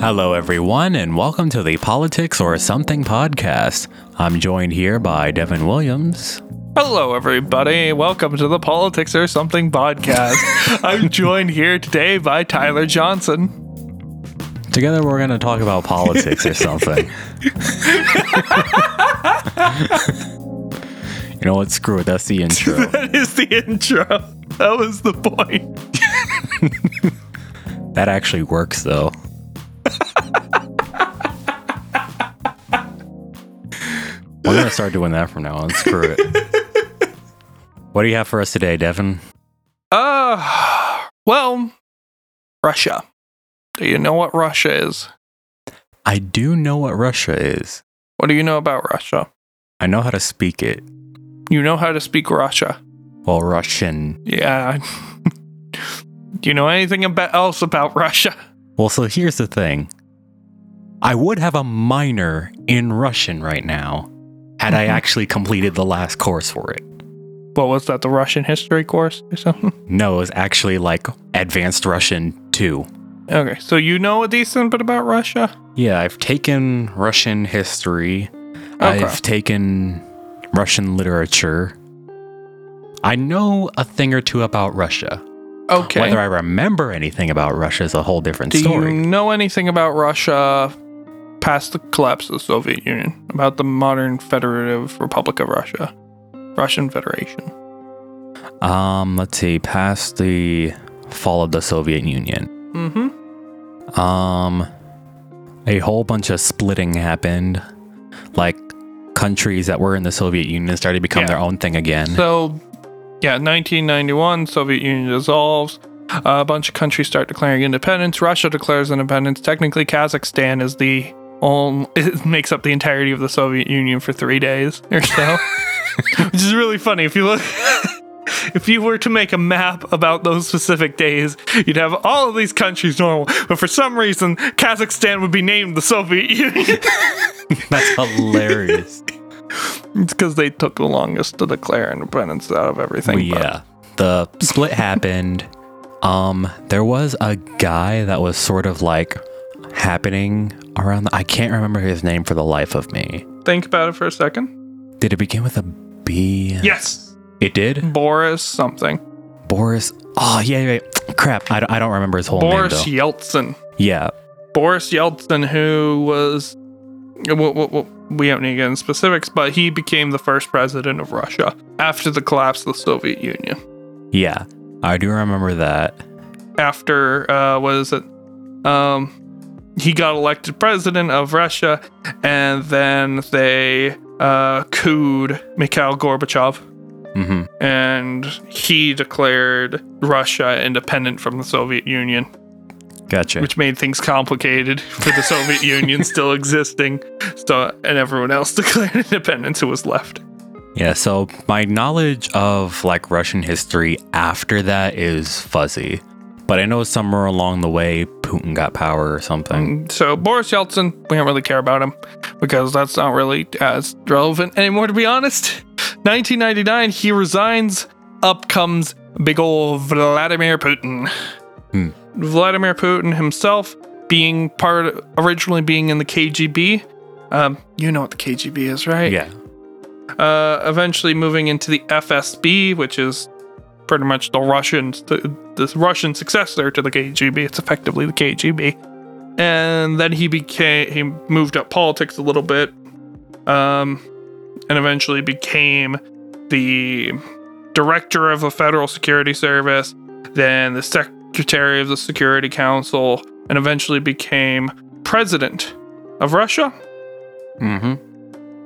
Hello, everyone, and welcome to the Politics or Something podcast. I'm joined here by Devin Williams. Hello, everybody. Welcome to the Politics or Something podcast. I'm joined here today by Tyler Johnson. Together, we're going to talk about politics or something. you know what? Screw it. That's the intro. That is the intro. That was the point. that actually works, though. We're going to start doing that from now on. Screw it. What do you have for us today, Devin? Uh, well, Russia. Do you know what Russia is? I do know what Russia is. What do you know about Russia? I know how to speak it. You know how to speak Russia. Well, Russian. Yeah. do you know anything about else about Russia? Well, so here's the thing. I would have a minor in Russian right now had I mm-hmm. actually completed the last course for it. What was that? The Russian history course or something? No, it was actually like Advanced Russian 2. Okay, so you know a decent bit about Russia? Yeah, I've taken Russian history. Okay. I've taken Russian literature. I know a thing or two about Russia. Okay. Whether I remember anything about Russia is a whole different Do story. Do you know anything about Russia past the collapse of the Soviet Union? About the modern Federative Republic of Russia? Russian Federation. Um, let's see, past the fall of the Soviet Union. Mm-hmm. Um, a whole bunch of splitting happened. Like countries that were in the Soviet Union started to become Yeah. their own thing again. So, yeah, 1991, Soviet Union dissolves. a bunch of countries start declaring independence. Russia declares independence. Technically, Kazakhstan is the it makes up the entirety of the Soviet Union for three days or so, which is really funny. If you look, if you were to make a map about those specific days, you'd have all of these countries normal, but for some reason, Kazakhstan would be named the Soviet Union. That's hilarious. it's because they took the longest to declare independence out of everything. Well, yeah, the split happened. Um, there was a guy that was sort of like happening around. The, I can't remember his name for the life of me. Think about it for a second. Did it begin with a B? Yes. it did. Boris something. Boris. Oh yeah, yeah. yeah. Crap, I don't, I don't remember his whole Boris name though. Yeltsin. Yeah, Boris Yeltsin, who was. Well, well, we don't need to get into specifics, but he became the first president of Russia after the collapse of the Soviet Union. yeah, I do remember that. After, uh, what is it? Um, he got elected president of Russia, and then they uh, cooed Mikhail Gorbachev. hmm and he declared Russia independent from the Soviet Union, Gotcha. which made things complicated for the Soviet Union still existing. So, and everyone else declared independence who was left. Yeah, so my knowledge of like Russian history after that is fuzzy. But I know somewhere along the way Putin got power or something. So, Boris Yeltsin, we don't really care about him because that's not really as relevant anymore, to be honest. 1999, he resigns. Up comes big old Vladimir Putin. Hmm. Vladimir Putin himself, being part, originally being in the KGB. Um, you know what the KGB is, right? Yeah. Uh, eventually moving into the FSB, which is pretty much the Russian, the, the Russian successor to the KGB. It's effectively the KGB. And then he became, he moved up politics a little bit, um, and eventually became the director of the Federal Security Service, then the secretary of the Security Council, and eventually became president of Russia Mm-hmm.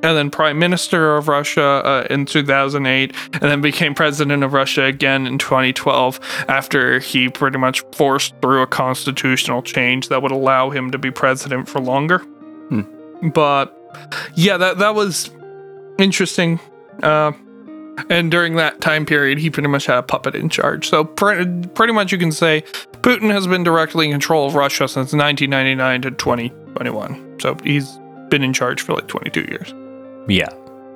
And then prime minister of Russia uh, in 2008, and then became president of Russia again in 2012 after he pretty much forced through a constitutional change that would allow him to be president for longer. But yeah, that that was interesting. Uh, and during that time period, he pretty much had a puppet in charge. So pre- pretty much, you can say Putin has been directly in control of Russia since 1999 to 2021. So he's been in charge for like 22 years. Yeah.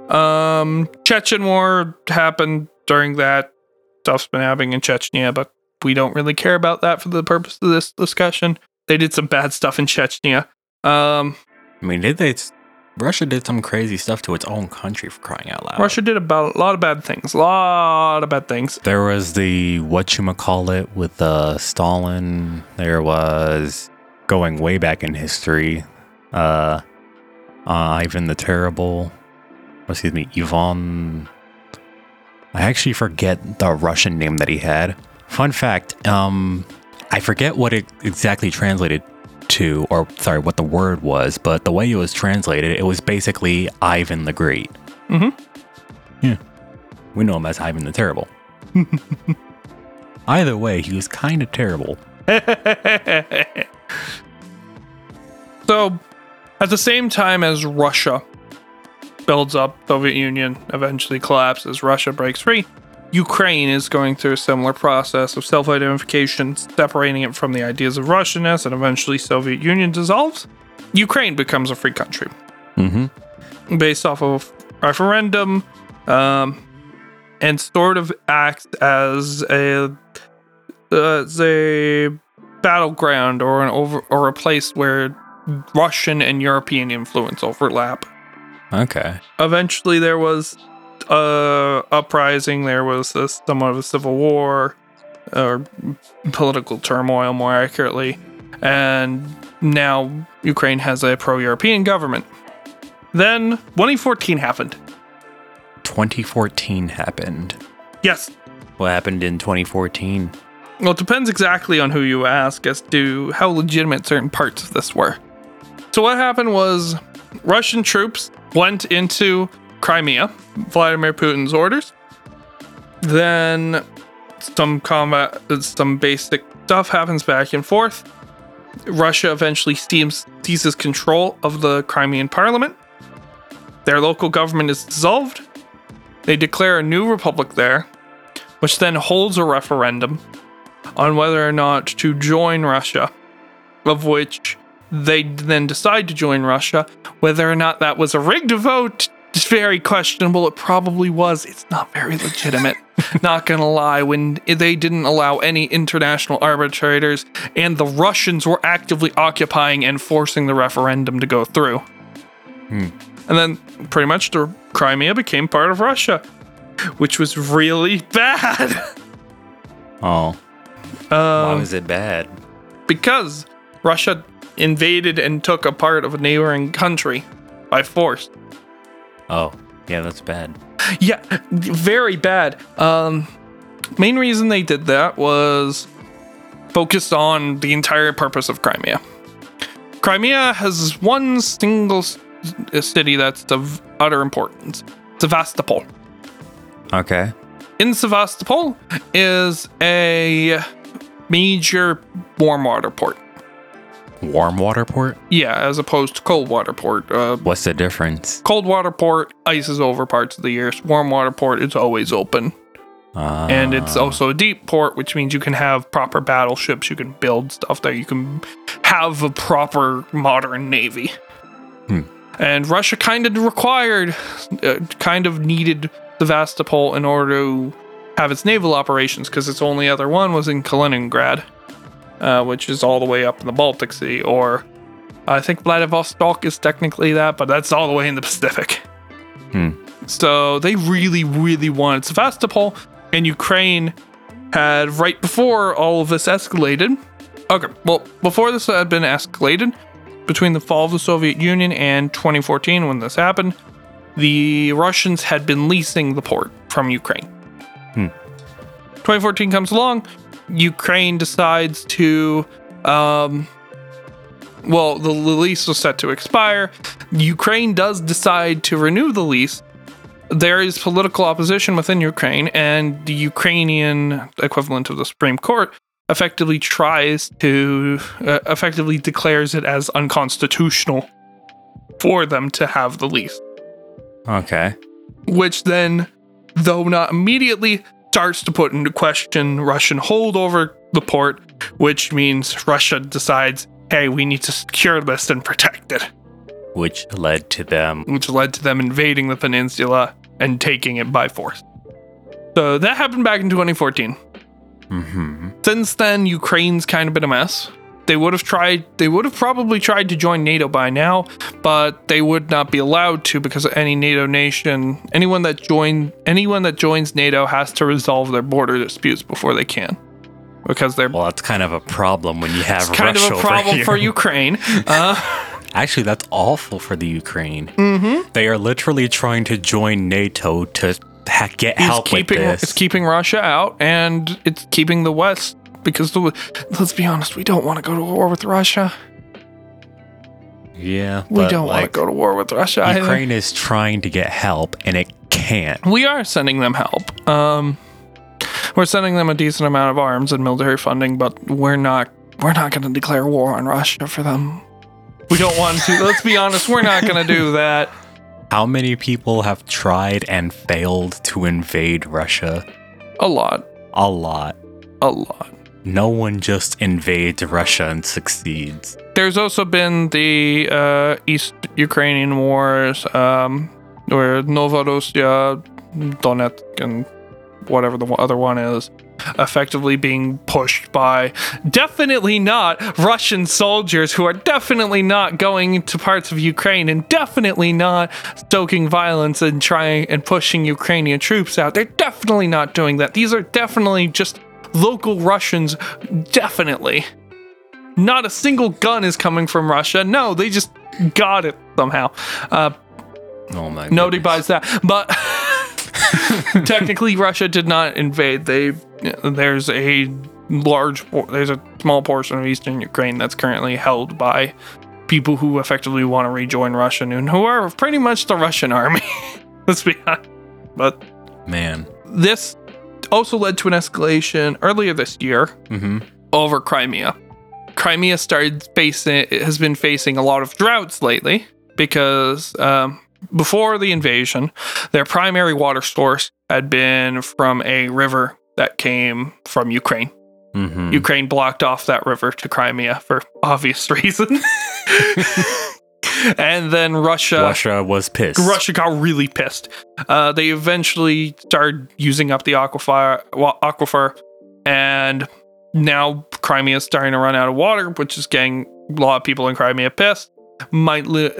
Um, Chechen War happened during that. Stuff's been happening in Chechnya, but we don't really care about that for the purpose of this discussion. they did some bad stuff in Chechnya. Um, I mean, did they? Russia did some crazy stuff to its own country for crying out loud. Russia did about a lot of bad things. A lot of bad things. There was the what you call it with uh, Stalin. There was going way back in history. Uh, uh, Ivan the Terrible. Excuse me, Ivan. I actually forget the Russian name that he had. Fun fact. Um, I forget what it exactly translated to, or sorry, what the word was, but the way it was translated, it was basically Ivan the Great. Mhm. Yeah. We know him as Ivan the Terrible. Either way, he was kind of terrible. so, at the same time as Russia builds up, Soviet Union eventually collapses, Russia breaks free. Ukraine is going through a similar process of self-identification, separating it from the ideas of Russianness, and eventually Soviet Union dissolves. Ukraine becomes a free country Mm-hmm. based off of referendum, um, and sort of acts as a as a battleground or an over or a place where Russian and European influence overlap. Okay. Eventually, there was a uprising. There was a, somewhat of a civil war or political turmoil, more accurately, and now Ukraine has a pro-European government. Then 2014 happened. 2014 happened. Yes. What happened in 2014? Well, it depends exactly on who you ask as to how legitimate certain parts of this were. So, what happened was Russian troops went into Crimea, Vladimir Putin's orders. Then some combat, some basic stuff happens back and forth. Russia eventually seems, seizes control of the Crimean parliament. Their local government is dissolved. They declare a new republic there, which then holds a referendum on whether or not to join Russia, of which they then decide to join Russia. Whether or not that was a rigged vote is very questionable. It probably was. It's not very legitimate. not gonna lie, when they didn't allow any international arbitrators, and the Russians were actively occupying and forcing the referendum to go through. And then pretty much the Crimea became part of Russia, which was really bad. Oh, why Um, was it bad? because Russia invaded and took a part of a neighboring country by force. Oh, yeah, that's bad. Yeah, very bad. Um, main reason they did that was focused on the entire purpose of Crimea. Crimea has one single city that's of utter importance Sevastopol. Okay. In Sevastopol is a major warm water port. Warm water port? Yeah, as opposed to cold water port. Uh, What's the difference? cold water port ices over parts of the year. Warm water port is always open. Uh, and it's also a deep port, which means you can have proper battleships. You can build stuff there. You can have a proper modern navy. Hmm. And Russia kind of required, uh, kind of needed Sevastopol in order to have its naval operations because its only other one was in Kaliningrad, uh, which is all the way up in the Baltic Sea. Or I think Vladivostok is technically that, but that's all the way in the Pacific. Hmm. So they really, really wanted Sevastopol, and Ukraine had right before all of this escalated. Okay, well, before this had been escalated, between the fall of the Soviet Union and 2014, when this happened, the Russians had been leasing the port from Ukraine. Hmm. 2014 comes along, Ukraine decides to, um, well, the lease was set to expire. Ukraine does decide to renew the lease, there is political opposition within Ukraine, and the Ukrainian equivalent of the Supreme Court effectively tries to, uh, effectively declares it as unconstitutional for them to have the lease, Okay. which then, though not immediately, starts to put into question Russian hold over the port, which means Russia decides, hey, we need to secure this and protect it. Which led to them. which led to them invading the peninsula and taking it by force. So that happened back in 2014. hmm Since then, Ukraine's kind of been a mess. They would have tried they would have probably tried to join NATO by now, but they would not be allowed to because any NATO nation anyone that join anyone that joins NATO has to resolve their border disputes before they can. Because they're Well, that's kind of a problem when you have it's kind Russia of a problem for Ukraine. Uh, Actually, that's awful for the Ukraine. Mm-hmm. They are literally trying to join NATO to ha- get it's help keeping with this. it's keeping Russia out and it's keeping the West because the let's be honest, we don't want to go to war with Russia. yeah, We don't want to like, go to war with Russia. either. Ukraine is trying to get help and it can't. We are sending them help. Um, we're sending them a decent amount of arms and military funding, but we're not we're not going to declare war on Russia for them. We don't want to. Let's be honest, we're not going to do that. How many people have tried and failed to invade Russia? A lot, A lot. a lot. No one just invades Russia and succeeds. There's also been the uh, East Ukrainian wars, um, where Novorossiya, Donetsk, and whatever the other one is, effectively being pushed by definitely not Russian soldiers who are definitely not going into parts of Ukraine and definitely not stoking violence and trying and pushing Ukrainian troops out. They're definitely not doing that. These are definitely just local Russians, definitely. Not a single gun is coming from Russia. No, they just got it somehow. Uh, Oh my Nobody goodness. buys that. But technically, Russia did not invade. They there's a large, there's a small portion of eastern Ukraine that's currently held by people who effectively want to rejoin Russia and who are pretty much the Russian army. Let's be honest. But Man. this also led to an escalation earlier this year Mm-hmm. over Crimea. Crimea started facing has been facing a lot of droughts lately because um, before the invasion, their primary water source had been from a river that came from Ukraine. Mm-hmm. Ukraine blocked off that river to Crimea for obvious reason. and then Russia Russia was pissed. Russia got really pissed. Uh, they eventually started using up the aquifer, aquifer, and now Crimea is starting to run out of water, which is getting a lot of people in Crimea pissed. Might li-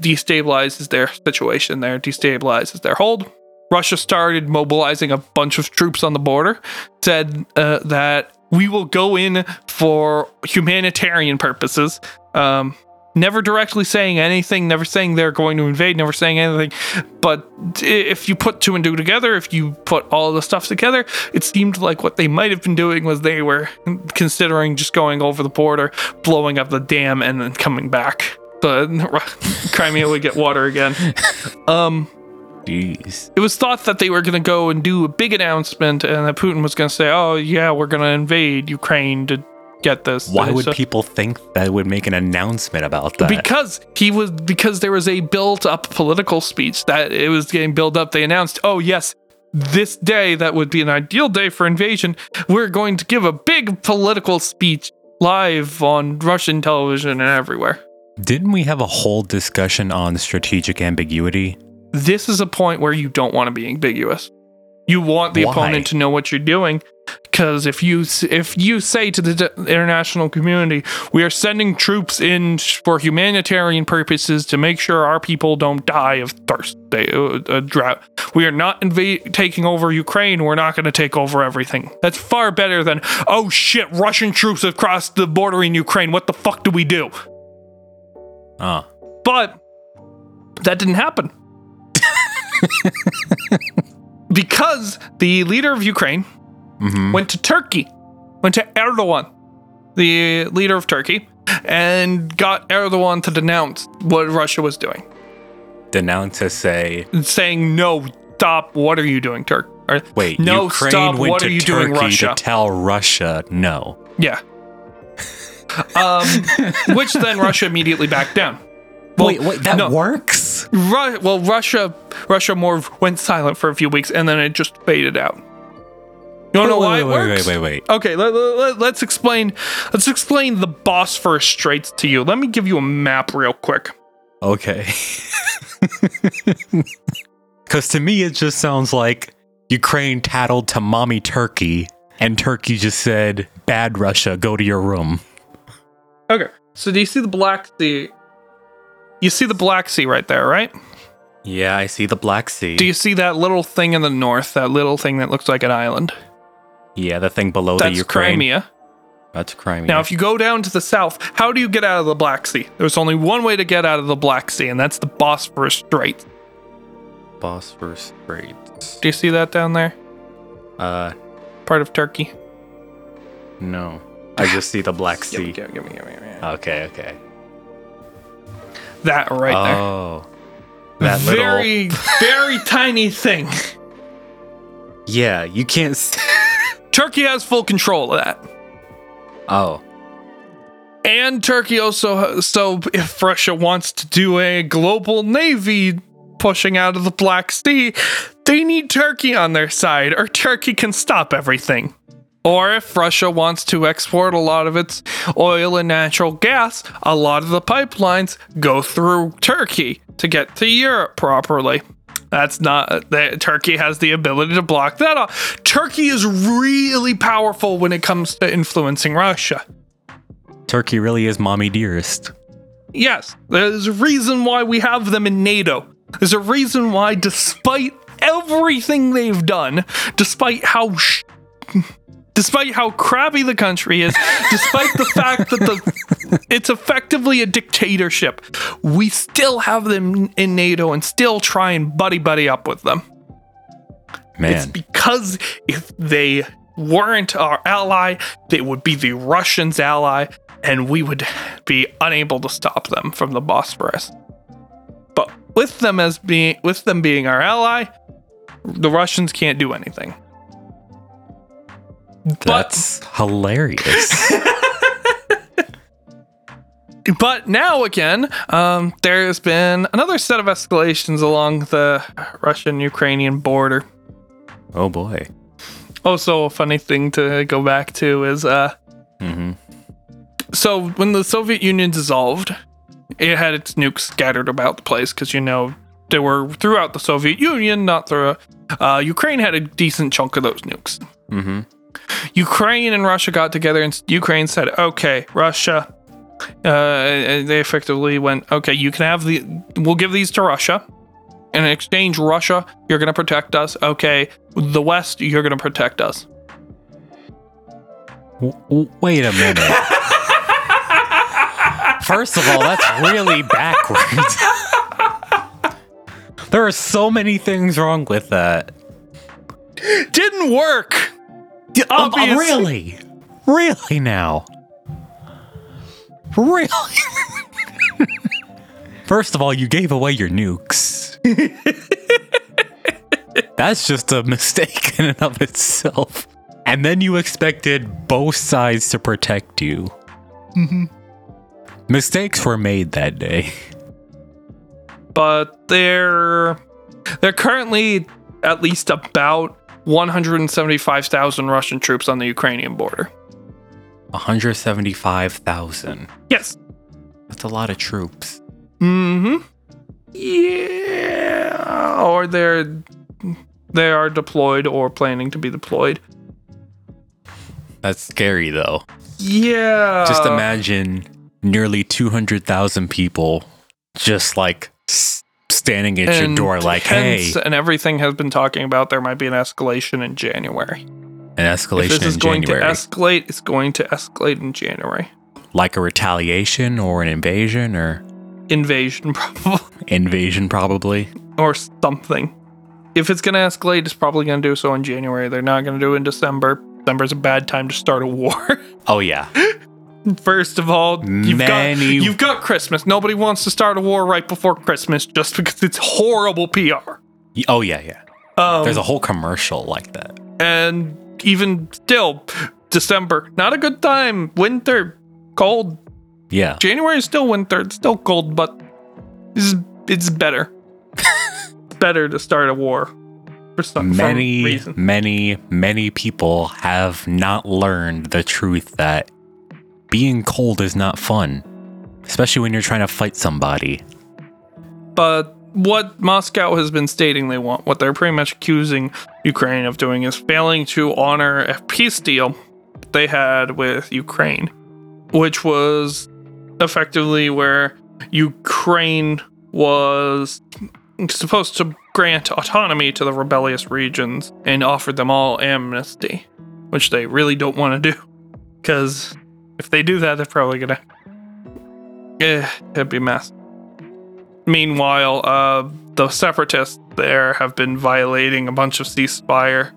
destabilizes their situation there, destabilizes their hold. Russia started mobilizing a bunch of troops on the border, said uh, that we will go in for humanitarian purposes. Um, never directly saying anything, never saying they're going to invade, never saying anything. But if you put two and two together, if you put all the stuff together, it seemed like what they might have been doing was they were considering just going over the border, blowing up the dam, and then coming back. So Crimea would get water again. Um, Jeez. it was thought that they were going to go and do a big announcement and that Putin was going to say, oh, yeah, we're going to invade Ukraine to get this. Why would people think that would make an announcement about that? because he was because there was a built up political speech that it was getting built up they announced oh yes this day that would be an ideal day for invasion we're going to give a big political speech live on russian television and everywhere Didn't we have a whole discussion on strategic ambiguity? this is a point where you don't want to be ambiguous you want the Why? opponent to know what you're doing because if you if you say to the international community we are sending troops in for humanitarian purposes to make sure our people don't die of thirst they, uh, uh, drought we are not inva- taking over ukraine we're not going to take over everything that's far better than oh shit russian troops have crossed the border in ukraine what the fuck do we do Ah, but that didn't happen. because the leader of Ukraine hmm went to Turkey, went to Erdogan, the leader of Turkey, and got Erdogan to denounce what Russia was doing, denounce to say, saying, No, stop, what are you doing, Turk? Or, wait, no, Ukraine stop, went what to are you Turkey doing, Russia? to tell Russia no. Yeah. um, which then Russia immediately backed down. Well, wait, wait, that no. works? Ru- well, Russia, Russia more went silent for a few weeks, and then it just faded out. You don't know why wait, it wait, works? wait, wait, wait. Okay, let, let, let's explain. Let's explain the Bosphorus Straits to you. Let me give you a map real quick. Okay. Because to me, it just sounds like Ukraine tattled to mommy Turkey, and Turkey just said, Bad Russia, go to your room. Okay. So do you see the Black Sea? You see the Black Sea right there, right? Yeah, I see the Black Sea. Do you see that little thing in the north? That little thing that looks like an island? yeah, the thing below That's the Ukraine. Crimea. That's Crimea. Now, if you go down to the south, how do you get out of the Black Sea? There's only one way to get out of the Black Sea, and that's the Bosphorus Strait. Bosphorus Straits. Do you see that down there? Uh, Part of Turkey. no. I just see the Black Sea. give me, give me, give me, give me. Okay, okay. That right there. oh. That little. very, very tiny thing. Yeah, you can't. s Turkey has full control of that. oh. And Turkey also, so if Russia wants to do a global navy pushing out of the Black Sea, they need Turkey on their side, or Turkey can stop everything. Or if Russia wants to export a lot of its oil and natural gas, a lot of the pipelines go through Turkey to get to Europe properly. That's not that Turkey has the ability to block that off. Turkey is really powerful when it comes to influencing Russia. Turkey really is mommy dearest. Yes, there's a reason why we have them in NATO. There's a reason why, despite everything they've done, despite how sh- despite how crappy the country is, despite the fact that the it's effectively a dictatorship, we still have them in NATO and still try and buddy buddy up with them. Man. It's because if they weren't our ally, they would be the Russians' ally, and we would be unable to stop them from the Bosphorus. But with them as being with them being our ally, the Russians can't do anything. That's hilarious. But now again, um, there's been another set of escalations along the Russian-Ukrainian border. oh boy. Also, a funny thing to go back to is uh, hmm so when the Soviet Union dissolved, it had its nukes scattered about the place because you know they were throughout the Soviet Union, not through. Uh, Ukraine had a decent chunk of those nukes. hmm Ukraine and Russia got together, and Ukraine said, "Okay, Russia." Uh, they effectively went, "Okay, you can have the. We'll give these to Russia." In exchange, Russia, you're going to protect us. Okay, the West, you're going to protect us. W- w- wait a minute. First of all, that's really backwards. there are so many things wrong with that. Didn't work. Uh, really? Really now? Really? First of all, you gave away your nukes. That's just a mistake in and of itself. And then you expected both sides to protect you. Mistakes were made that day. but they're they're currently at least about 175,000 Russian troops on the Ukrainian border. 175,000. Yes. That's a lot of troops. Mm-hmm. Yeah. Or they're they are deployed or planning to be deployed. That's scary though. Yeah. Just imagine nearly 200,000 people just like standing at your door like, hey, and everything has been talking about there might be an escalation in January. an If escalation this is in going January. to escalate, it's going to escalate in January. like a retaliation or an invasion or Invasion, probably. invasion, probably. or something. If it's going to escalate, it's probably going to do so in January. They're not going to do it in December. December's a bad time to start a war. Oh, yeah. First of all, you've Many- got you've got Christmas. Nobody wants to start a war right before Christmas just because it's horrible PR. Y- Oh, yeah, yeah. Um, There's a whole commercial like that. and even still, December not a good time. Winter, cold. Yeah. January is still winter. It's still cold, but it's, it's better. It's better to start a war for some for Many, reason. many, many people have not learned the truth that being cold is not fun, especially when you're trying to fight somebody. But what Moscow has been stating they want, what they're pretty much accusing Ukraine of doing, is failing to honor a peace deal they had with Ukraine, which was effectively where Ukraine was supposed to grant autonomy to the rebellious regions and offered them all amnesty, which they really don't want to do. Because if they do that, they're probably gonna. Eh, it'd be a mess. Meanwhile, uh, the separatists there have been violating a bunch of ceasefire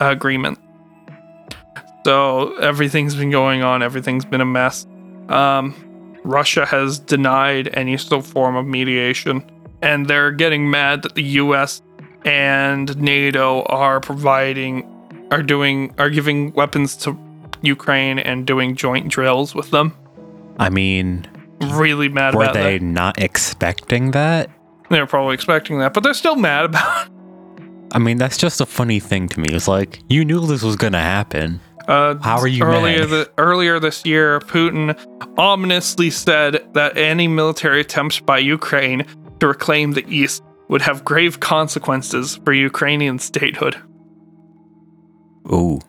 agreements. So everything's been going on. Everything's been a mess. Um, Russia has denied any sort of form of mediation, and they're getting mad that the U.S. and NATO are providing, are doing, are giving weapons to Ukraine and doing joint drills with them. I mean, Really mad were about they that. not expecting that? They're probably expecting that, but they're still mad about. it. I mean, that's just a funny thing to me. It's like you knew this was gonna happen. Uh, How are you earlier mad? The, earlier this year, Putin ominously said that any military attempts by Ukraine to reclaim the East would have grave consequences for Ukrainian statehood. Ooh,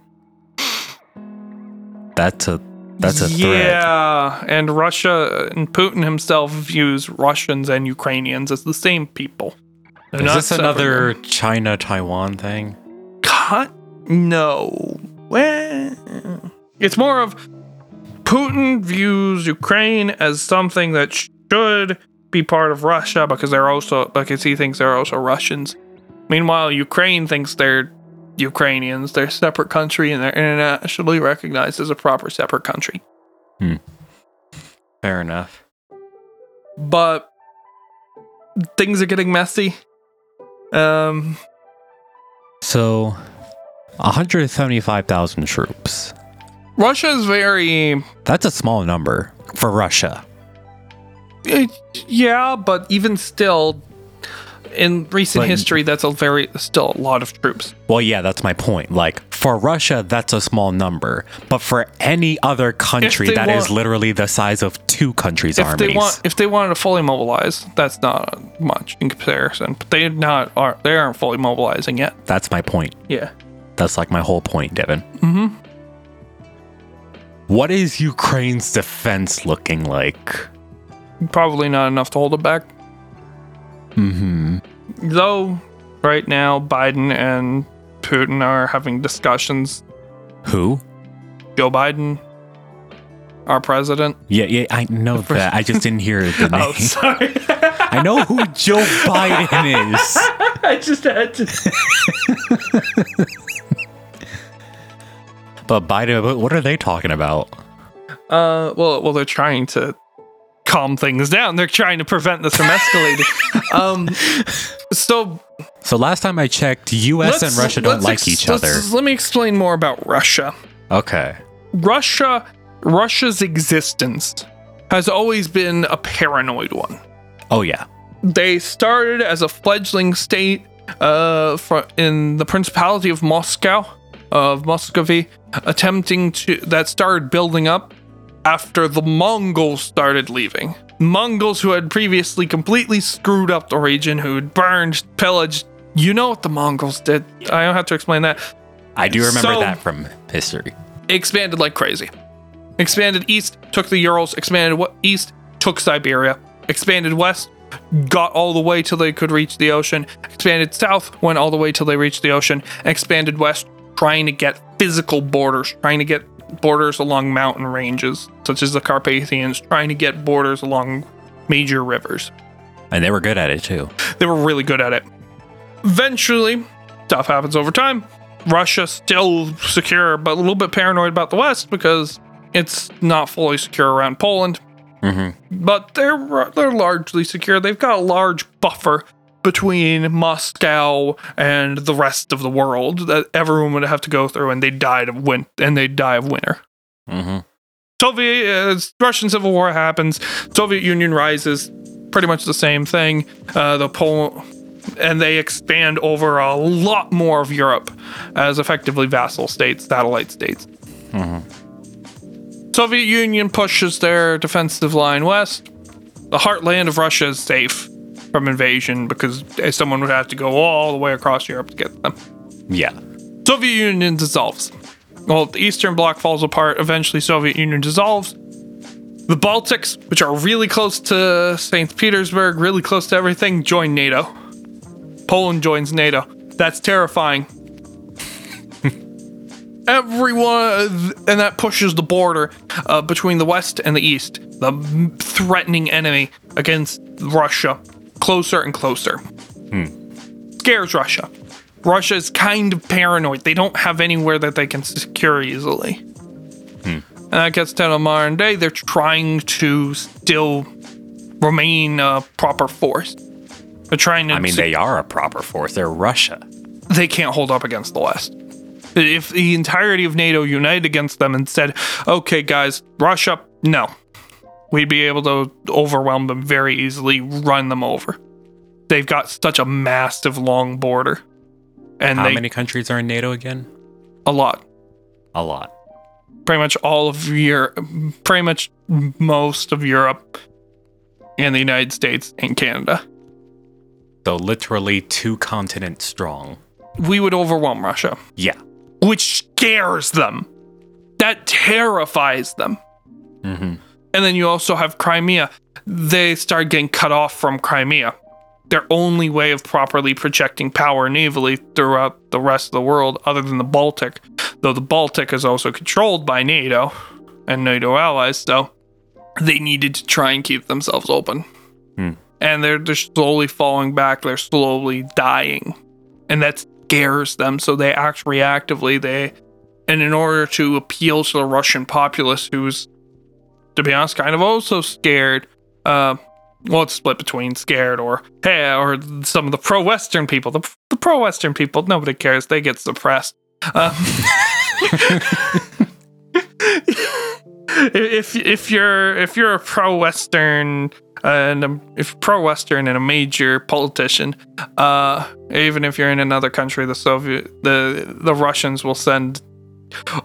that's a that's a threat. yeah, and Russia and Putin himself views Russians and Ukrainians as the same people. They're Is this another. China Taiwan thing? Cut? No. Well, it's more of Putin views Ukraine as something that should be part of Russia because they're also because he thinks they're also Russians. Meanwhile, Ukraine thinks they're Ukrainians. They're a separate country and they're internationally recognized as a proper separate country. Fair enough. But things are getting messy. Um, So, 175,000 troops. Russia is very That's a small number for Russia. Eh, yeah, but even still, in recent But- history, that's a very still a lot of troops. Well, yeah, that's my point. Like, for Russia, that's a small number. But for any other country, that is want- literally the size of two countries' If armies. they want, if they wanted to fully mobilize, that's not much in comparison. But they not are they aren't fully mobilizing yet. That's my point. Yeah, That's like my whole point, Devin. Mm-hmm. What is Ukraine's defense looking like? probably not enough to hold it back. Mm-hmm. Though, right now, Biden and Putin are having discussions. Who? Joe Biden, our president. Yeah, yeah, I know that. I just didn't hear the name. Oh, sorry. I know who Joe Biden is. I just had to. But Biden, what- what are they talking about? Uh, well, well, they're trying to calm things down. They're trying to prevent this from escalating. um, so So last time I checked, U.S. and Russia don't like ex- each other. Let me explain more about Russia. Okay. Russia, Russia's existence has always been a paranoid one. Oh yeah. They started as a fledgling state uh, fro- in the Principality of Moscow, of Muscovy, attempting to that started building up after the Mongols started leaving. Mongols who had previously completely screwed up the region, who had burned, pillaged. You know what the Mongols did. I don't have to explain that. I do remember So- that from history. expanded like crazy. Expanded east, took the Urals, expanded east, took Siberia, expanded west, got all the way till they could reach the ocean, expanded south, went all the way till they reached the ocean, expanded west, trying to get physical borders, trying to get borders along mountain ranges, such as the Carpathians, trying to get borders along major rivers. And they were good at it too. They were really good at it. Eventually, stuff happens over time. Russia still secure, but a little bit paranoid about the West because it's not fully secure around Poland. Mm-hmm. But they're they're largely secure. They've got a large buffer between Moscow and the rest of the world that everyone would have to go through, and they died of win and they die of winter. Mm-hmm. Soviet uh, Russian Civil War happens. Soviet Union rises. Pretty much the same thing. Uh, the Pol- and they expand over a lot more of Europe as effectively vassal states, satellite states. Soviet Union pushes their defensive line west. The heartland of Russia is safe from invasion because someone would have to go all the way across Europe to get them. Yeah. Soviet Union dissolves. Well, the Eastern Bloc falls apart. Eventually, Soviet Union dissolves. The Baltics, which are really close to St. Petersburg, really close to everything, join NATO. Poland joins NATO. That's terrifying. Everyone, and that pushes the border uh, between the West and the East, the threatening enemy against Russia, closer and closer. Hmm. Scares Russia. Russia is kind of paranoid. They don't have anywhere that they can secure easily. Hmm. And that gets to modern day. They're trying to still remain a proper force. They're trying to. I mean, se- they are a proper force. They're Russia. they can't hold up against the West. If the entirety of NATO united against them and said, okay, guys, Russia, no, we'd be able to overwhelm them very easily, run them over. They've got such a massive long border. And How they, many countries are in NATO again? a lot. A lot. Pretty much all of Europe, pretty much most of Europe and the United States and Canada. So literally two continents strong. We would overwhelm Russia. Yeah. which scares them. That terrifies them. Mm-hmm. And then you also have Crimea. They start getting cut off from Crimea. Their only way of properly projecting power navally throughout the rest of the world, other than the Baltic, though the Baltic is also controlled by NATO and NATO allies, so they needed to try and keep themselves open. Hmm. And they're, they're slowly falling back, they're slowly dying. And that scares them, so they act reactively. They and in order to appeal to the Russian populace who's to be honest, kind of also scared. Uh, well, it's split between scared or hey, or some of the pro-Western people. The, the pro-Western people, nobody cares. They get suppressed. Um, if if you're if you're a pro-Western uh, and a, if pro-Western and a major politician, uh, even if you're in another country, the Soviet the the Russians will send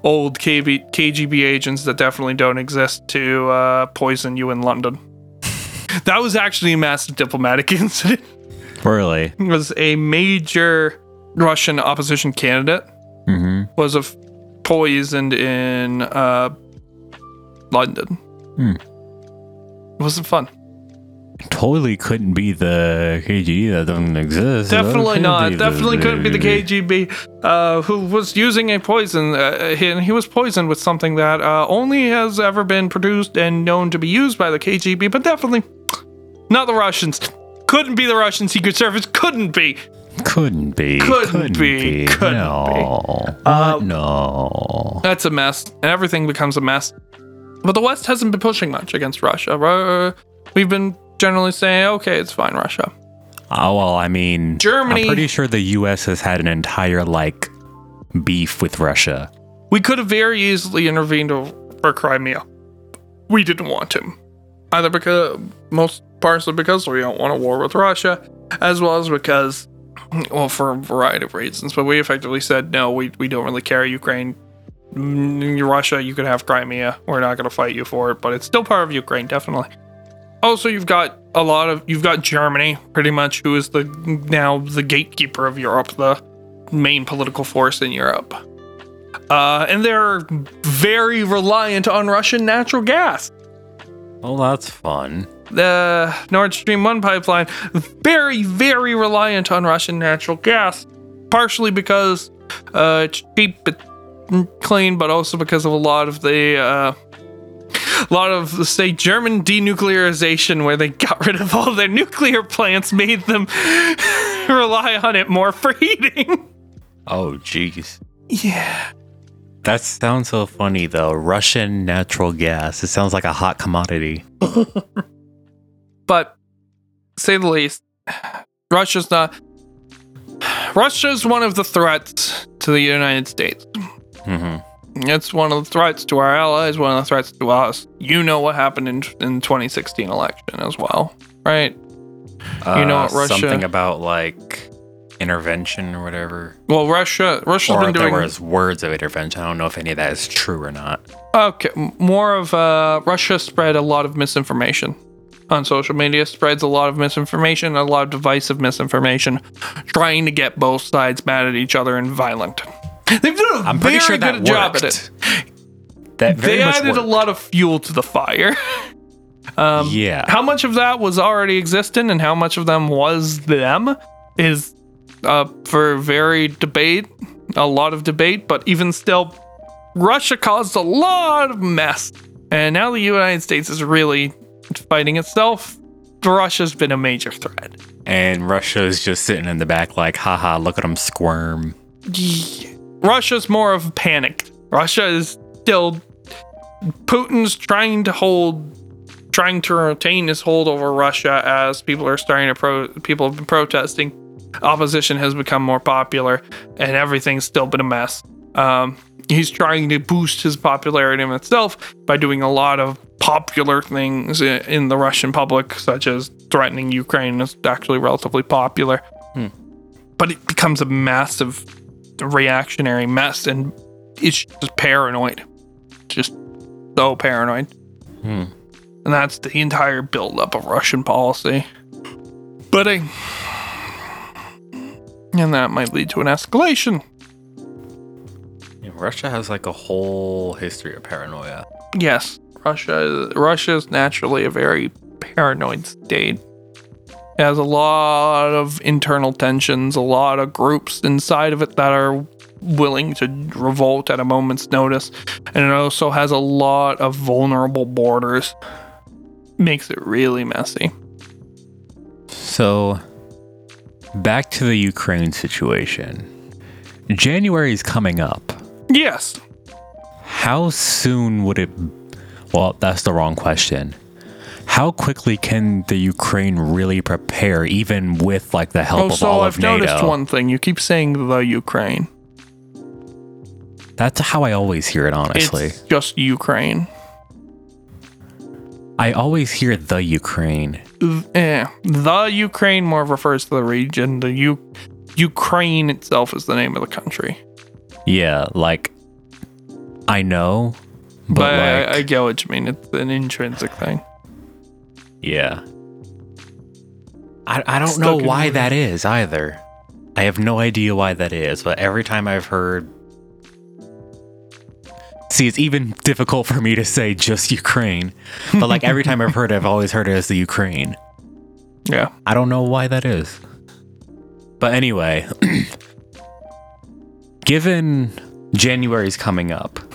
old KB, KGB agents that definitely don't exist to uh, poison you in London. that was actually a massive diplomatic incident. Really? It was a major Russian opposition candidate Mm-hmm. was poisoned in uh, London. Hmm. It wasn't fun. Totally couldn't be the KGB that doesn't exist. Definitely not. Definitely couldn't be the KGB uh, who was using a poison. Uh, he, he was poisoned with something that uh, only has ever been produced and known to be used by the KGB, but definitely not the Russians. Couldn't be the Russian Secret Service. Couldn't be. Couldn't be. Couldn't be, couldn't no. be. Uh, no. That's a mess, and everything becomes a mess. But the West hasn't been pushing much against Russia. We've been generally saying, okay, it's fine, Russia. Oh well, I mean, Germany- I'm pretty sure the U.S. has had an entire like beef with Russia. We could have very easily intervened for Crimea. We didn't want to. Either because, most partially because we don't want a war with Russia, as well as because, well, for a variety of reasons. But we effectively said, no, we, we don't really care. Ukraine, mm, Russia, you can have Crimea. We're not going to fight you for it, but it's still part of Ukraine, definitely. Also, you've got a lot of, you've got Germany, pretty much, who is the now the gatekeeper of Europe, the main political force in Europe. Uh, and they're very reliant on Russian natural gas. Well, that's fun. The Nord Stream 1 pipeline, very, very reliant on Russian natural gas. Partially because uh, it's cheap, it's clean, but also because of a lot of the. Uh, a lot of, say, German denuclearization, where they got rid of all their nuclear plants, made them rely on it more for heating. Oh, jeez. Yeah. That sounds so funny though. Russian natural gas. It sounds like a hot commodity. but say the least, Russia's not. Russia's one of the threats to the United States. hmm It's one of the threats to our allies, one of the threats to us. You know what happened in in 2016 election as well, right? You know what, Russia- Uh, Something about like intervention or whatever. Well, Russia, Russia's Or been there was words of intervention. I don't know if any of that is true or not. okay. More of uh, Russia spread a lot of misinformation on social media. Spreads a lot of misinformation, a lot of divisive misinformation, trying to get both sides mad at each other and violent. They've done a I'm pretty very sure that good job at it. That very they added a lot of fuel to the fire. Um, Yeah. How much of that was already existing and how much of them was them is uh, for very debate, a lot of debate, but even still, Russia caused a lot of mess. And now the United States is really fighting itself. Russia's been a major threat. And Russia's just sitting in the back, like, haha, look at them squirm. Russia's more of a panic. Russia is still Putin's trying to hold trying to retain his hold over Russia as people are starting to pro people have been protesting. Opposition has become more popular and everything's still been a mess. Um, he's trying to boost his popularity in itself by doing a lot of popular things in the Russian public, such as threatening Ukraine is actually relatively popular. But it becomes a massive reactionary mess and it's just paranoid. Just so paranoid. Hmm. And that's the entire buildup of Russian policy. But I. And that might lead to an escalation. Yeah, Russia has like a whole history of paranoia. Yes, Russia Russia is naturally a very paranoid state. It has a lot of internal tensions, a lot of groups inside of it that are willing to revolt at a moment's notice, and it also has a lot of vulnerable borders. Makes it really messy. So, back to the Ukraine situation. January is coming up. Yes. How soon would it? Well, that's the wrong question. How quickly can the Ukraine really prepare, even with like the help Oh, of so all I've of NATO? I've noticed one thing. You keep saying the Ukraine. That's how I always hear it. Honestly, It's just Ukraine. I always hear the Ukraine. Eh, the Ukraine more refers to the region. The U- Ukraine itself is the name of the country. Yeah, like I know, but, But, I, like, I get what you mean. It's an intrinsic thing. Yeah. I, I don't know why that is either. I have no idea why that is, but every time I've heard. See, it's even difficult for me to say just Ukraine, but like every time I've heard it, I've always heard it as the Ukraine. Yeah. I don't know why that is. But anyway, given January's coming up,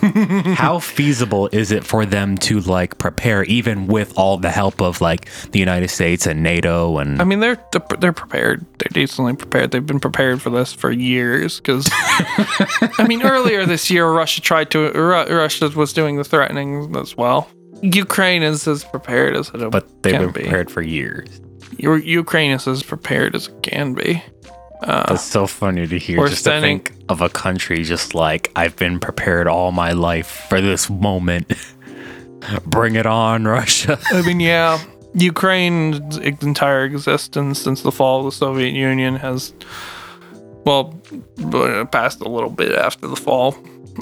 how feasible is it for them to like prepare even with all the help of like the United States and NATO and I mean, they're they're prepared. They're decently prepared. They've been prepared for this for years. Because I mean, earlier this year, Russia tried to. Ru- Russia was doing the threatening as well. Ukraine is as prepared as it but they've been be. prepared for years. Ukraine is as prepared as it can be. That's so funny to hear just sending- to think of a country just like I've been prepared all my life for this moment. Bring it on, Russia. I mean, yeah, Ukraine's entire existence since the fall of the Soviet Union has, well, uh, passed a little bit after the fall.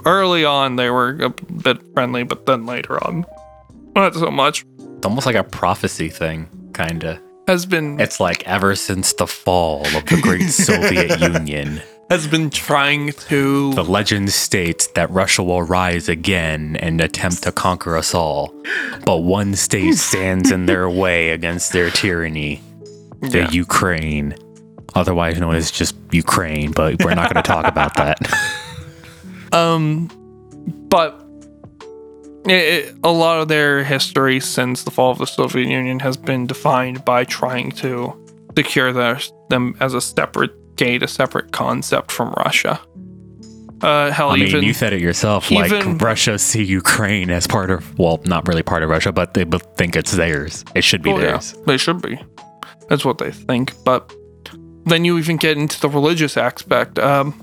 Early on, they were a bit friendly, but then later on, not so much. It's almost like a prophecy thing, kinda. Has been It's like ever since the fall of the great Soviet Union, has been trying to the legend states that Russia will rise again and attempt to conquer us all. But one state stands in their way against their tyranny the Yeah. Ukraine, otherwise known as just Ukraine, but we're not going to talk about that. Um, but it, a lot of their history since the fall of the Soviet Union has been defined by trying to secure their, them as a separate state, a separate concept from Russia. Uh, hell, I mean, even you said it yourself. even- like Russia see Ukraine as part of, well, not really part of Russia, but they think it's theirs. It should be Oh, yeah, theirs. they should be. That's what they think. But then you even get into the religious aspect. Um,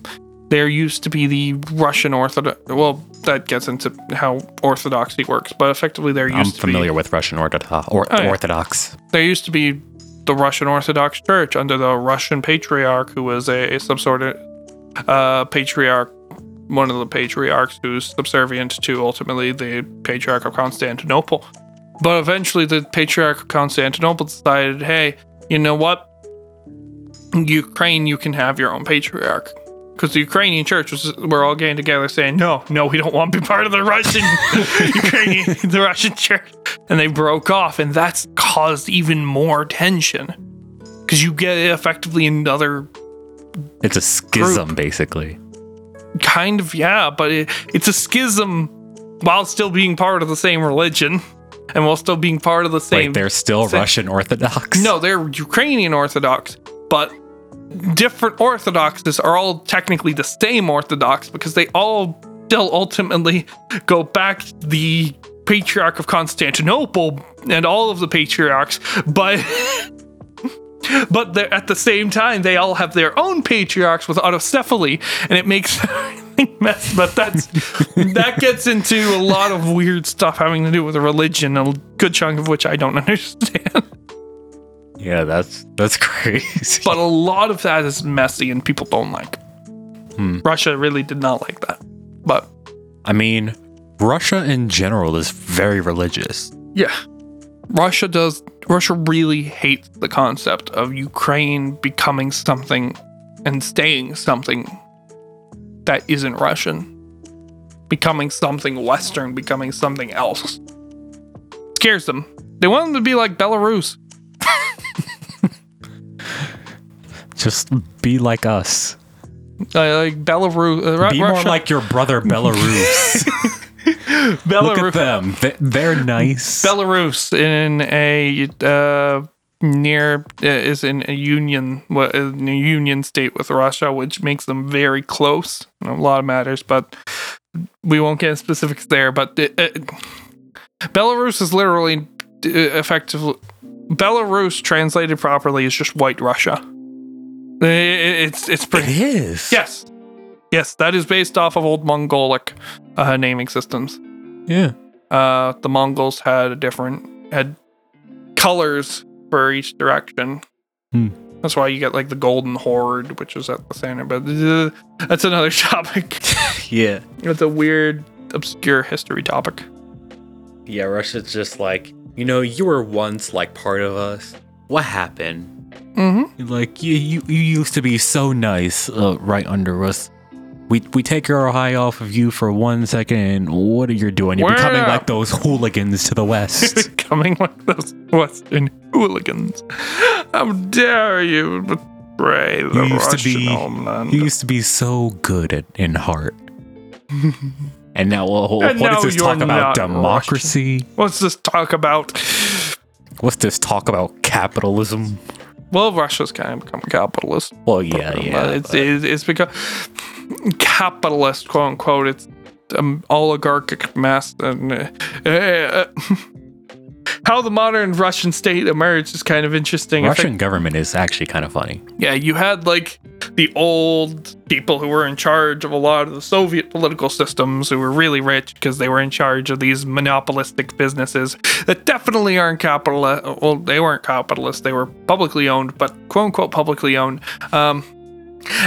there used to be the Russian Orthodox. Well, that gets into how Orthodoxy works, but effectively there used I'm to be familiar with Russian Orthodox. Or, Oh, yeah. Orthodox. there used to be the Russian Orthodox Church under the Russian Patriarch, who was a, some sort of uh, patriarch, one of the patriarchs who's subservient to ultimately the Patriarch of Constantinople. But eventually, the Patriarch of Constantinople decided, hey, you know what? Ukraine, you can have your own patriarch. Because the Ukrainian church was, were all getting together saying, no, no, we don't want to be part of the Russian Ukrainian, the Russian church. and they broke off, and that's caused even more tension because you get effectively another It's a schism, basically. kind of yeah, but it, it's a schism while still being part of the same religion and while still being part of the same. Wait, they're still same- Russian Orthodox? No, they're Ukrainian Orthodox, but different Orthodoxes are all technically the same Orthodox because they all still ultimately go back the Patriarch of Constantinople and all of the patriarchs, but. But at the same time, they all have their own patriarchs with autocephaly, and it makes mess. But that's that gets into a lot of weird stuff having to do with religion, a good chunk of which I don't understand. Yeah, that's that's crazy. but a lot of that is messy and people don't like. Hmm. Russia really did not like that. But I mean, Russia in general is very religious. yeah, Russia does. Russia really hates the concept of Ukraine becoming something and staying something that isn't Russian, becoming something Western, becoming something else. Scares them. They want them to be like Belarus. Just be like us. Uh, like Belarus. Uh, Ru- Be Russia, more like your brother Belarus. Belarus. Look at them. They- They're nice. Belarus in a uh, near uh, is in a union in a union state with Russia, which makes them very close in a lot of matters. But we won't get specifics there. But it, it, Belarus is literally uh, effectively Belarus translated properly is just white Russia. I- I- It's it's it pretty is. yes. Yes, that is based off of old Mongolic uh, naming systems. Yeah. Uh, the Mongols had a different had colors for each direction. Hmm. That's why you get like the Golden Horde, which is at the center. But uh, that's another topic. Yeah. it's a weird, obscure history topic. Yeah, Russia's just like, you know, you were once like part of us. What happened? Mm-hmm. Like you, you, you used to be so nice, uh, right under us. We we take our eye off of you for one second, and what are you doing? You're becoming like those hooligans to the west. Coming like those Western hooligans. How dare you betray the You used to Russian be- homeland? you used to be so good at in heart, and now well, And what now is this talk about democracy? What's this talk about? What's this talk about capitalism? Well, Russia's kind of become a capitalist. Well, yeah, But yeah. it's, but- it's it's become capitalist, quote unquote. It's an oligarchic mess, and uh, uh, how the modern Russian state emerged is kind of interesting. I think- Russian government is actually kind of funny. yeah, you had like the old people who were in charge of a lot of the Soviet political systems who were really rich because they were in charge of these monopolistic businesses that definitely aren't capitalist. Well, they weren't capitalist; they were publicly owned, but quote unquote publicly owned. Um,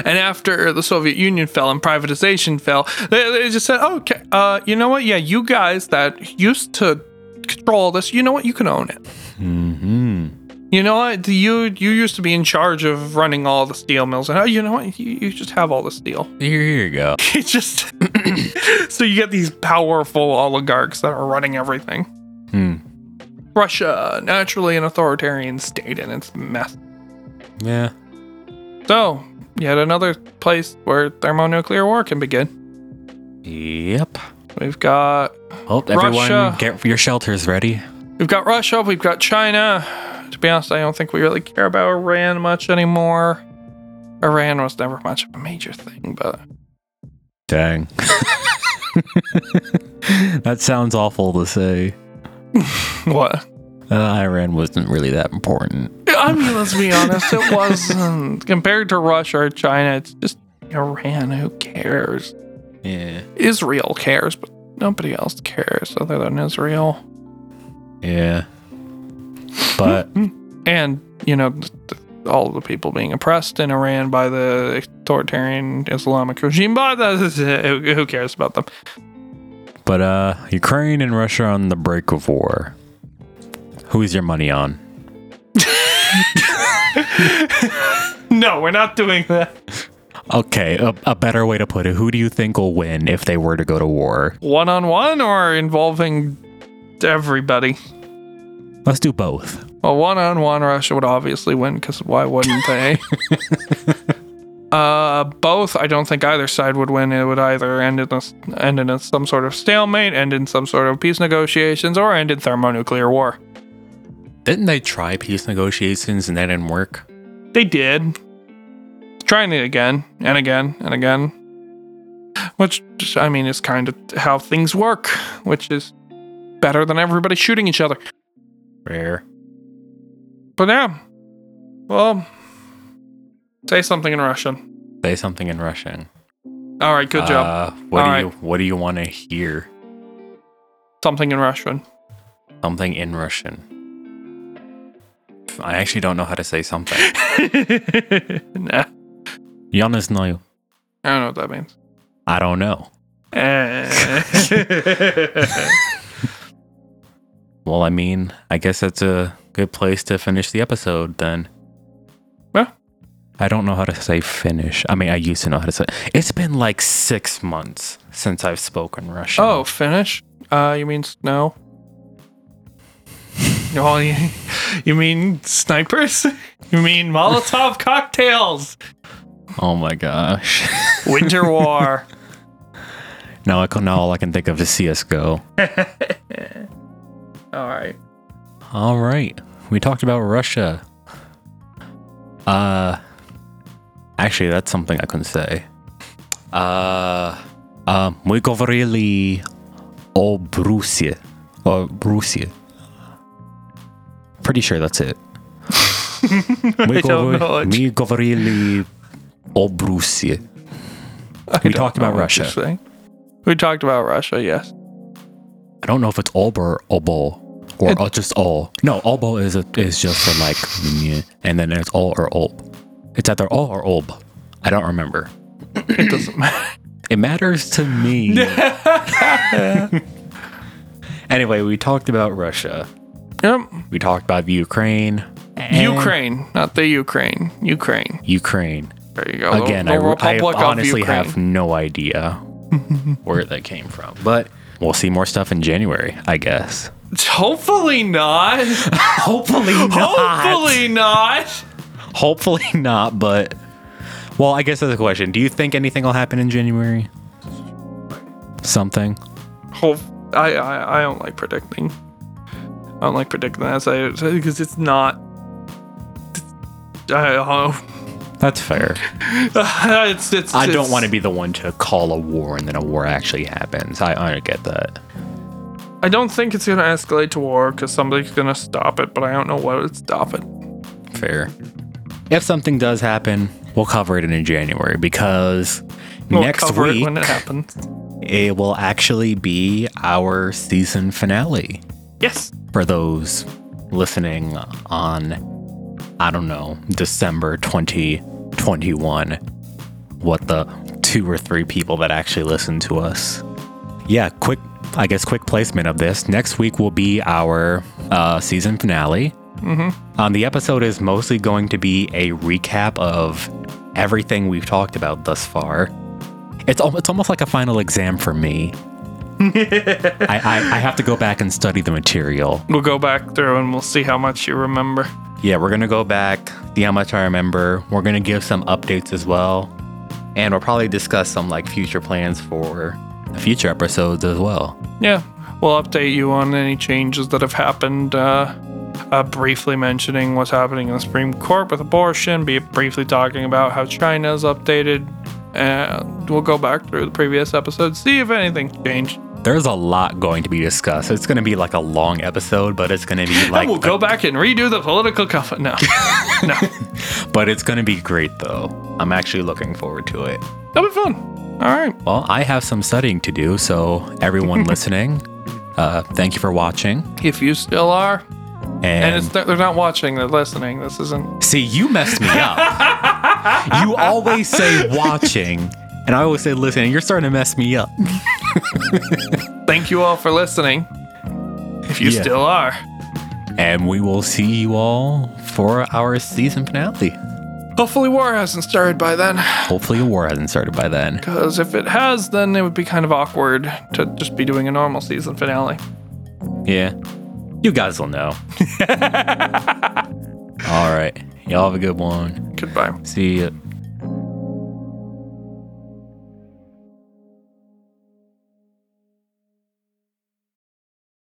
and after the Soviet Union fell and privatization fell, they, they just said, "Okay, uh, you know what? Yeah, you guys that used to control this, you know what? You can own it." Hmm. You know what? You you used to be in charge of running all the steel mills, and oh, you know what? You, you just have all the steel. Here, here you go. Just so you get these powerful oligarchs that are running everything. Hmm. Russia, naturally an authoritarian state, and it's mess. Yeah. So yet another place where thermonuclear war can begin. Yep. We've got Oh, everyone, Russia. get your shelters ready. we've got Russia, we've got China. To be honest, I don't think we really care about Iran much anymore. Iran was never much of a major thing, but Dang. that sounds awful to say. what? Uh, Iran wasn't really that important. I mean, let's be honest, it wasn't. Compared to Russia or China, it's just Iran. Who cares? Yeah. Israel cares, but nobody else cares other than Israel. Yeah. But And, you know, all the people being oppressed in Iran by the authoritarian Islamic regime, but who who cares about them? but uh Ukraine and Russia on the break of war. Who's your money on? No, we're not doing that. Okay, a, a better way to put it. Who do you think will win if they were to go to war? One on one or involving everybody? Let's do both. Well, one on one, Russia would obviously win because why wouldn't they? uh, both, I don't think either side would win. It would either end in a, end in a, some sort of stalemate, end in some sort of peace negotiations, or end in thermonuclear war. Didn't they try peace negotiations and that didn't work? They did. Trying it again and again and again. Which, I mean, is kind of how things work, which is better than everybody shooting each other. Rare. But yeah. Well, say something in Russian. Say something in Russian. All right, good job. Uh, what All do you What do you want to hear? Something in Russian. Something in Russian. I actually don't know how to say something. nah, Я не знаю. I don't know what that means. I don't know. Eh. Well, I mean, I guess that's a good place to finish the episode then. Yeah. I don't know how to say finish. I mean, I used to know how to say. It's been like six months since I've spoken Russian. oh, finish? Uh, you mean snow? Oh, you, you mean snipers? You mean Molotov cocktails? Oh my gosh. Winter War. now I can now all I can think of is CS:GO. All right. All right. We talked about Russia. Uh actually that's something I couldn't say. Uh uh, мы говорили о Брусе. О Брусе. Pretty sure that's it. Мы, I don't говор- know. мы говорили Obrusie. We talked about Russia. We talked about Russia, yes. I don't know if it's Ob or Obol or it, uh, just Ol. No, Obol is a, is just for like, and then it's all or ob. It's either all or ob. I don't remember. It doesn't matter. It matters to me. anyway, we talked about Russia. Yep. We talked about Ukraine. Ukraine, not the Ukraine. Ukraine. Ukraine. There you go. Again, the I, I honestly Ukraine. have no idea where that came from. But we'll see more stuff in January, I guess. Hopefully not. Hopefully not. Hopefully not. Hopefully not, but well, I guess that's a question. Do you think anything will happen in January? Something. Hope I, I I don't like predicting. I don't like predicting that because it's not. I don't know. That's fair. it's it's. I don't it's- want to be the one to call a war and then a war actually happens. I, I get that. I don't think it's gonna escalate to war because somebody's gonna stop it, but I don't know what would stop it. Fair. If something does happen, we'll cover it in January because We'll next cover week it when it happens. it will actually be our season finale. Yes. for those listening on, I don't know, December 2021, what the two or three people that actually listen to us. Yeah, quick, I guess, quick placement of this. Next week will be our uh, season finale. Mm-hmm. Um, the episode is mostly going to be a recap of everything we've talked about thus far. It's, al- it's almost like a final exam for me. I, I, I have to go back and study the material. We'll go back through and we'll see how much you remember. Yeah, we're gonna go back, see how much I remember. We're gonna give some updates as well. And we'll probably discuss some like future plans for future episodes as well. Yeah, we'll update you on any changes that have happened. Uh, uh, briefly mentioning what's happening in the Supreme Court with abortion. Be briefly talking about how China's updated. And we'll go back through the previous episodes, see if anything changed. There's a lot going to be discussed. It's gonna be like a long episode, but it's gonna be like we'll go back and redo the political cuff. No, no, but it's gonna be great though. I'm actually looking forward to it. that'll be fun. All right. Well, I have some studying to do, so everyone listening, uh, thank you for watching. If you still are, And, and it's they're not watching, they're listening. This isn't. See, you messed me up. you always say watching, and I always say listening. You're starting to mess me up. Thank you all for listening. If you Yeah. still are. And we will see you all for our season finale. Hopefully, war hasn't started by then. Hopefully, a war hasn't started by then. Because if it has, then it would be kind of awkward to just be doing a normal season finale. Yeah. You guys will know. All right. Y'all have a good one. Goodbye. See ya.